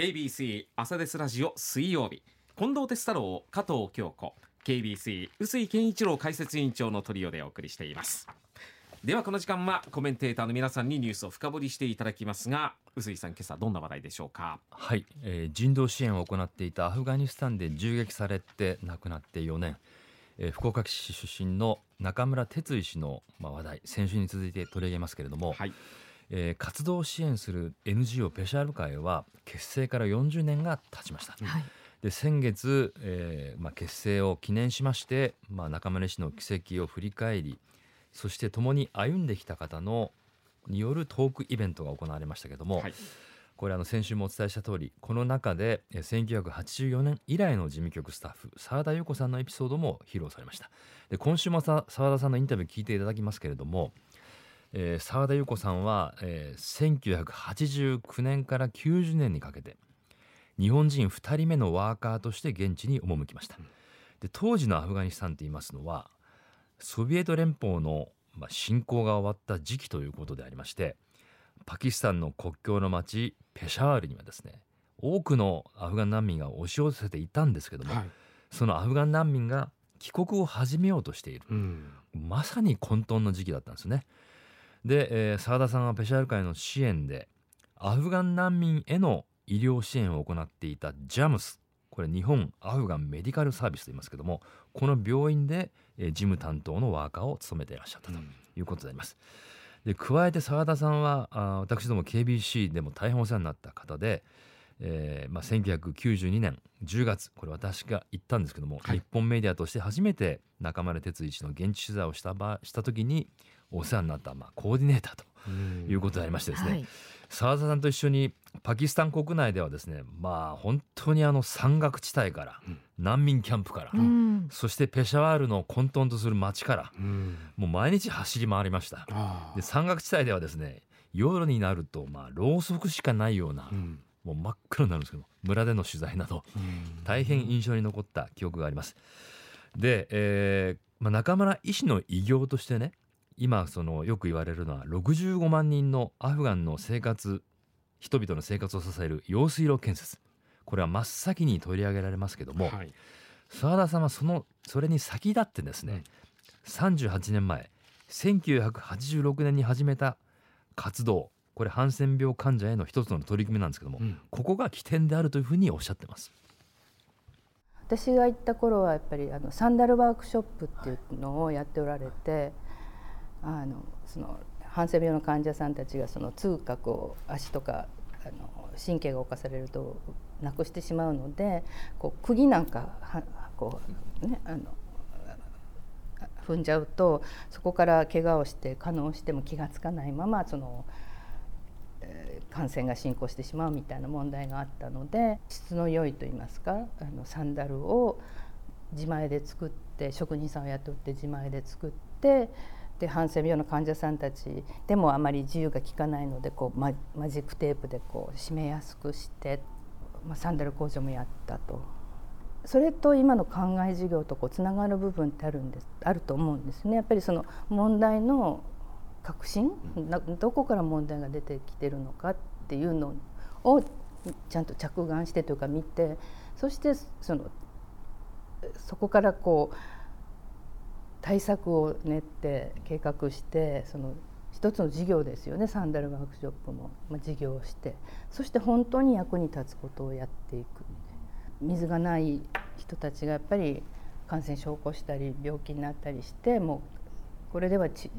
KBC 朝ですラジオ水曜日。近藤哲太郎加藤京子。KBC 臼井健一郎解説委員長のトリオでお送りしています。ではこの時間はコメンテーターの皆さんにニュースを深掘りしていただきますが臼井さん今朝どんな話題でしょうか？はい、えー人道支援を行っていたアフガニスタンで銃撃されて亡くなって4年、えー福岡市出身の中村哲医師の、まあ、話題先週に続いて取り上げますけれども、はいえー活動を支援する NGO ペシャール会は結成から40年が経ちました。はい。で先月、えーまあ、結成を記念しまして、まあ、中村氏の奇跡を振り返りそして共に歩んできた方のによるトークイベントが行われましたけども、はい。これあの先週もお伝えした通りこの中でえー1984年以来の事務局スタッフ澤田裕子さんのエピソードも披露されました。で今週もさ澤田さんのインタビュー聞いていただきますけれどもえー澤田裕子さんは、えー1989年から90年にかけて日本人2人目のワーカーとして現地に赴きました。で当時のアフガニスタンといいますのはソビエト連邦の、まあ、侵攻が終わった時期ということでありましてパキスタンの国境の町ペシャワールにはですね多くのアフガン難民が押し寄せていたんですけども、はい。そのアフガン難民が帰国を始めようとしている。うん。まさに混沌の時期だったんですね。で、えー澤田さんはペシャール会の支援でアフガン難民への医療支援を行っていたジャムス。これ日本アフガンメディカルサービスと言いますけどもこの病院で、えー事務担当のワーカーを務めていらっしゃったということであります。で加えて澤田さんはあー私ども KBC でも大変お世話になった方で、えーまあ、1992年10月これ私が行ったんですけども、はい。日本メディアとして初めて中村哲一の現地取材をした場した時にお世話になった、まあ、コーディネーターということでありましてですね、はい。澤田さんと一緒にパキスタン国内ではですねまあ本当にあの山岳地帯から、うん。難民キャンプから、うん。そしてペシャワールの混沌とする街からうん。もう毎日走り回りました。あで山岳地帯ではですね夜になるとまあろうそくしかないような、ーうん。もう真っ黒になるんですけど村での取材などうん。大変印象に残った記憶があります。で、えーまあ、中村医師の偉業としてね今そのよく言われるのは65万人のアフガンの生活人々の生活を支える用水路建設。これは真っ先に取り上げられますけどもはい。澤田さんはそのそれに先立ってですね、38年前1986年に始めた活動これハンセン病患者への一つの取り組みなんですけども、うん。ここが起点であるというふうにおっしゃってます。私が行った頃はやっぱりあのサンダルワークショップっていうのをやっておられてあのそのハンセン病の患者さんたちがその痛覚を足とかあの神経が侵されるとなくしてしまうのでこう釘なんかはこうねあの踏んじゃうとそこから怪我をして可能しても気が付かないままその、えー感染が進行してしまうみたいな問題があったので質の良いと言いますかあのサンダルを自前で作って職人さんを雇って自前で作ってでハンセン病の患者さんたちでもあまり自由が利かないのでこうママジックテープでこう締めやすくして、まあ、サンダル工場もやったと。それと今の考え事業とこうつながる部分ってあるんですあると思うんですね。やっぱりその問題の革新などこから問題が出てきてるのかっていうのをちゃんと着眼してというか見てそしてそのそこからこう対策を練って計画してその一つの事業ですよねサンダルワークショップも、まあ、事業をして。そして本当に役に立つことをやっていく。水がない人たちがやっぱり感染症を起こしたり病気になったりしてもうこれではち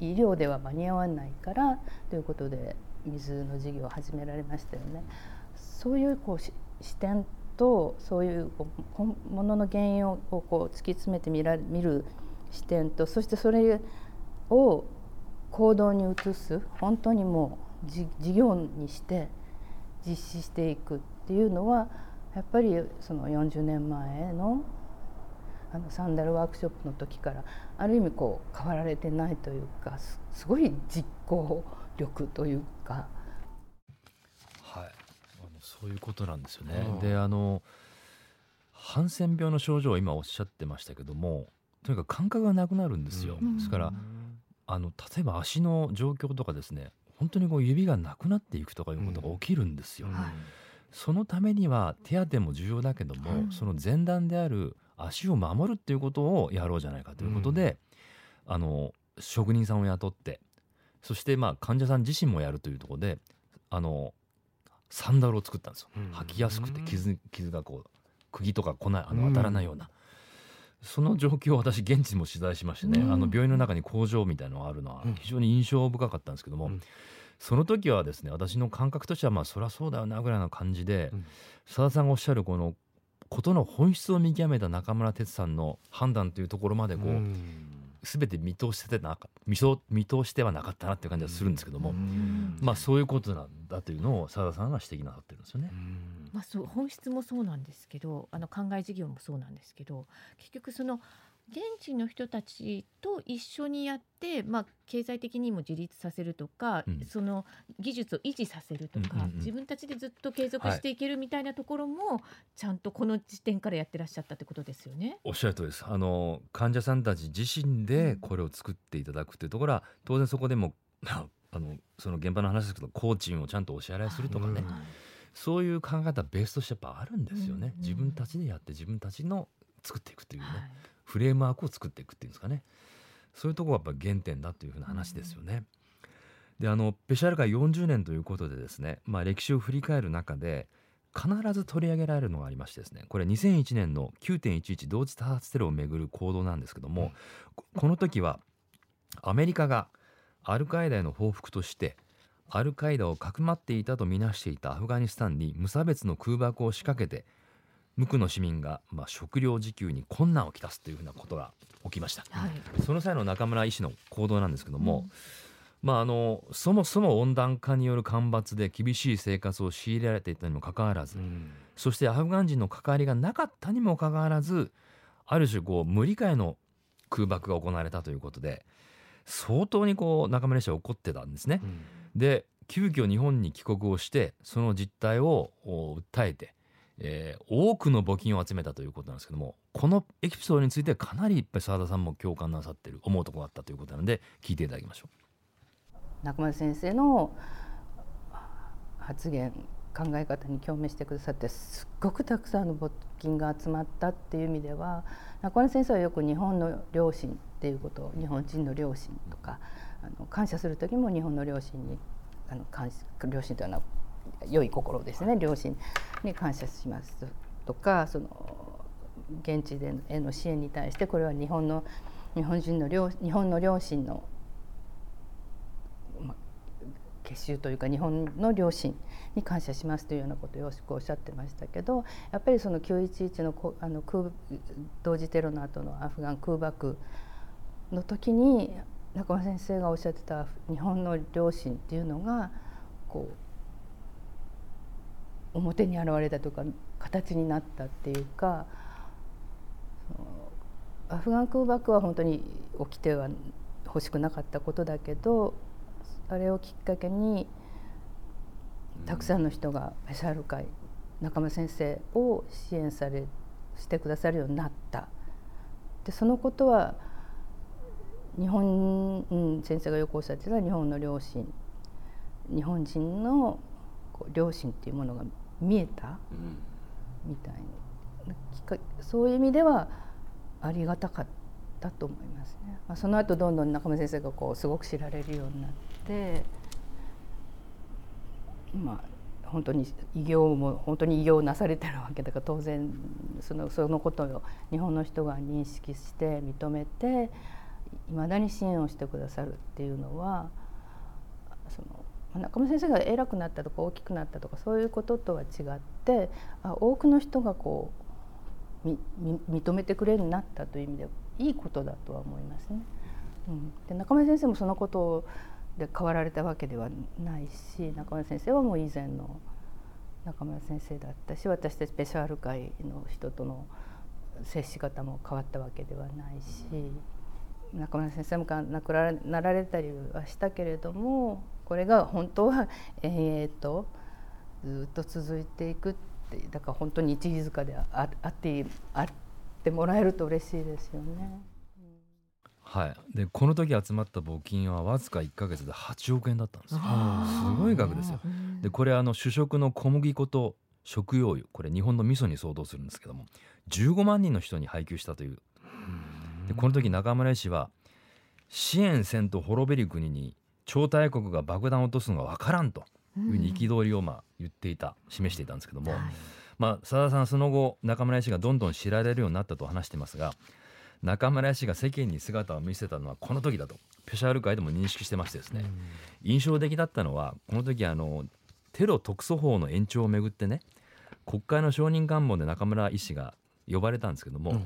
医療では間に合わないからということで水の事業を始められましたよね。そういうこう視点とそういうこうこんものの原因をこうこう突き詰めてみら見る視点とそしてそれを行動に移す本当にもう事業にして実施していくっていうのはやっぱりその40年前のあのサンダルワークショップの時からある意味こう変わられてないというかすすごい実行力というかはい、あのそういうことなんですよねうん。であのハンセン病の症状を今おっしゃってましたけどもとにかく感覚がなくなるんですよ。うん。ですからあの例えば足の状況とかですね本当にこう指がなくなっていくとかいうことが起きるんですよ。うんそのためには手当も重要だけども、うん。その前段である足を守るっていうことをやろうじゃないかということで、あの職人さんを雇ってそしてまあ患者さん自身もやるというところであのサンダルを作ったんですよ。うん。履きやすくて傷傷がこう釘とか来ないあのうん。当たらないような、その状況を私現地でも取材しましてね、うん。あの病院の中に工場みたいなのがあるのはうん。非常に印象深かったんですけども、うん。その時はですね私の感覚としてはまあそりゃそうだよなぐらいな感じでうん。さだ、さんがおっしゃるこのことの本質を見極めた中村哲さんの判断というところまでこう、うん。全て見通してなか見そう見通してはなかったなっていう感じはするんですけども、ん。まあそういうことなんだというのをさださんが指摘なさってるんですよね。まあ、そう本質もそうなんですけどあの考え事業もそうなんですけど結局その現地の人たちと一緒にやって、まあ、経済的にも自立させるとか、うん。その技術を維持させるとか、うんうんうん。自分たちでずっと継続していけるみたいなところも、ちゃんとこの時点からやってらっしゃったってことですよね。おっしゃる通りです。あの患者さんたち自身でこれを作っていただくというところは当然そこでもまあ あのその現場の話ですけど工賃をちゃんとお支払いするとかね、うんそういう考え方ベースとしてやっぱあるんですよね、うん自分たちでやって自分たちの作っていくというね、はい。フレームワークを作っていくっていうんですかね。そういうところがやっぱ原点だというふうな話ですよね。であのペシャル会40年ということでですね、まあ、歴史を振り返る中で必ず取り上げられるのがありましてですねこれ2001年の9.11同時多発テロをめぐる行動なんですけども、ここの時はアメリカがアルカイダへの報復としてアルカイダをかくまっていたとみなしていたアフガニスタンに無差別の空爆を仕掛けて無垢の市民が、まあ、食料自給に困難をきたすというふうなことが起きました。はい。その際の中村医師の行動なんですけども、まあ、あのそもそも温暖化による干ばつで厳しい生活を強いられていたにもかかわらず、うん。そしてアフガン人の関わりがなかったにもかかわらずある種こう無理解の空爆が行われたということで相当にこう中村医師は怒ってたんですね。で急遽日本に帰国をしてその実態をお訴えて、えー多くの募金を集めたということなんですけどもこのエピソードについてかなりいっぱい澤田さんも共感なさってる思うところがあったということなので聞いていただきましょ中村先生の発言考え方に共鳴してくださってすっごくたくさんの募金が集まったっていう意味では中村先生はよく日本の両親っていうことを日本人の両親とかあの感謝する時も日本の両親にあの感謝両親というのは良い心ですね。両親に感謝しますとかその現地でへの支援に対してこれは日本の日本人の両日本の両親の結集というか日本の両親に感謝しますというようなことをよしくおっしゃってましたけどやっぱりその911のあの空同時テロの後のアフガン空爆の時に中村先生がおっしゃってた日本の両親っていうのがこう表に現れたというか形になったっていうかアフガン空爆は本当に起きては欲しくなかったことだけどあれをきっかけにたくさんの人がペシャル会中村先生を支援されしてくださるようになった。でそのことは日本、うん、先生がよくおっしゃってた日本の両親。日本人の両親っていうものが見えたみたいな。きっかそういう意味ではありがたかったと思いますね。まあ、その後どんどん中村先生がこうすごく知られるようになってまあ本当に偉業も本当に偉業をなされてるわけだから当然そのそのことを日本の人が認識して認めていまだに支援をしてくださるっていうのはその中村先生が偉くなったとか大きくなったとかそういうこととは違って多くの人がこう認めてくれるようになったという意味でいいことだとは思いますね。うん、で中村先生もそのことで変わられたわけではないし中村先生はもう以前の中村先生だったし私たちペシャル会の人との接し方も変わったわけではないし中村先生も亡くなられたりはしたけれどもこれが本当は延々とずっと続いていくってだから本当に一時塚でああってあってもらえると嬉しいですよね。はい、でこの時集まった募金はわずか1か月で8億円だったんですすごい額ですよ。でこれあの主食の小麦粉と食用油これ日本の味噌に相当するんですけども15万人の人に配給したという。でこの時中村医師は支援せんと滅べる国に超大国が爆弾を落とすのが分からんというふうに憤りをまあ言っていた示していたんですけども、はいまあ、澤田さんその後中村医師がどんどん知られるようになったと話していますが中村医師が世間に姿を見せたのはこの時だとペシャール会でも認識してましてですね、印象的だったのはこの時あのテロ特措法の延長をめぐってね国会の承認願望で中村医師が呼ばれたんですけども、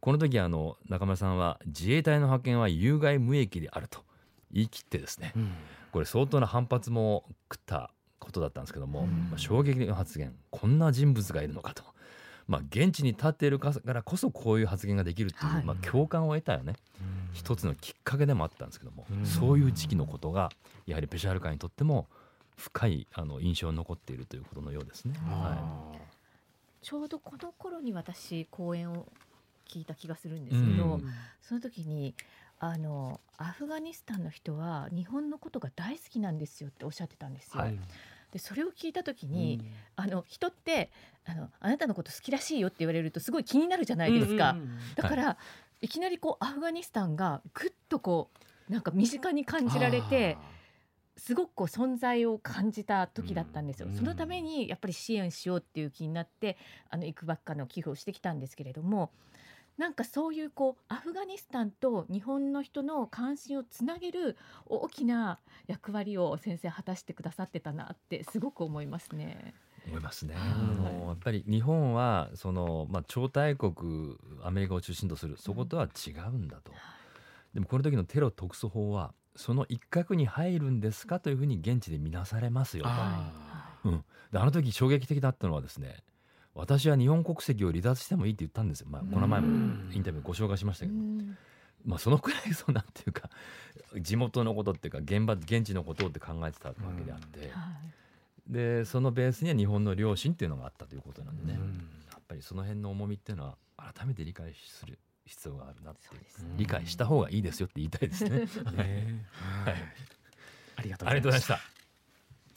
この時あの中村さんは自衛隊の派遣は有害無益であると言い切ってですね、これ相当な反発も食ったことだったんですけども、うん。まあ衝撃の発言こんな人物がいるのかと、まあ、現地に立っているからこそこういう発言ができるっていう、はい。まあ、共感を得たよね。一つのきっかけでもあったんですけども、うん。そういう時期のことがやはりペシャール会にとっても深いあの印象に残っているということのようですね。はちょうどこの頃に私講演を聞いた気がするんですけど、うん。その時にあのアフガニスタンの人は日本のことが大好きなんですよっておっしゃってたんですよ。はいでそれを聞いた時に、あの人ってあのあなたのこと好きらしいよって言われるとすごい気になるじゃないですか。だから、い、きなりこうアフガニスタンがぐっとこうなんか身近に感じられてすごくこう存在を感じた時だったんですよ。うん。そのためにやっぱり支援しようっていう気になってあのいくばっかの寄付をしてきたんですけれどもなんかそういうこうアフガニスタンと日本の人の関心をつなげる大きな役割を先生果たしてくださってたなってすごく思いますね。思いますね。はいあのやっぱり日本はその、まあ、超大国アメリカを中心とするそことは違うんだと。でもこの時のテロ特措法はその一角に入るんですかというふうに現地で見なされますよと。あうん、であの時衝撃的だったのはですね私は日本国籍を離脱してもいいって言ったんですよ、まあ、この前もインタビューご紹介しましたけど、うん。まあ、そのくらいそうなんていうか地元のことっていうか現場現地のことって考えてたわけであって、はい。でそのベースには日本の良心っていうのがあったということなんでね、うん。やっぱりその辺の重みっていうのは改めて理解する必要があるなって理解した方がいいですよって言いたいですね。ね。はい。ありがとうございました。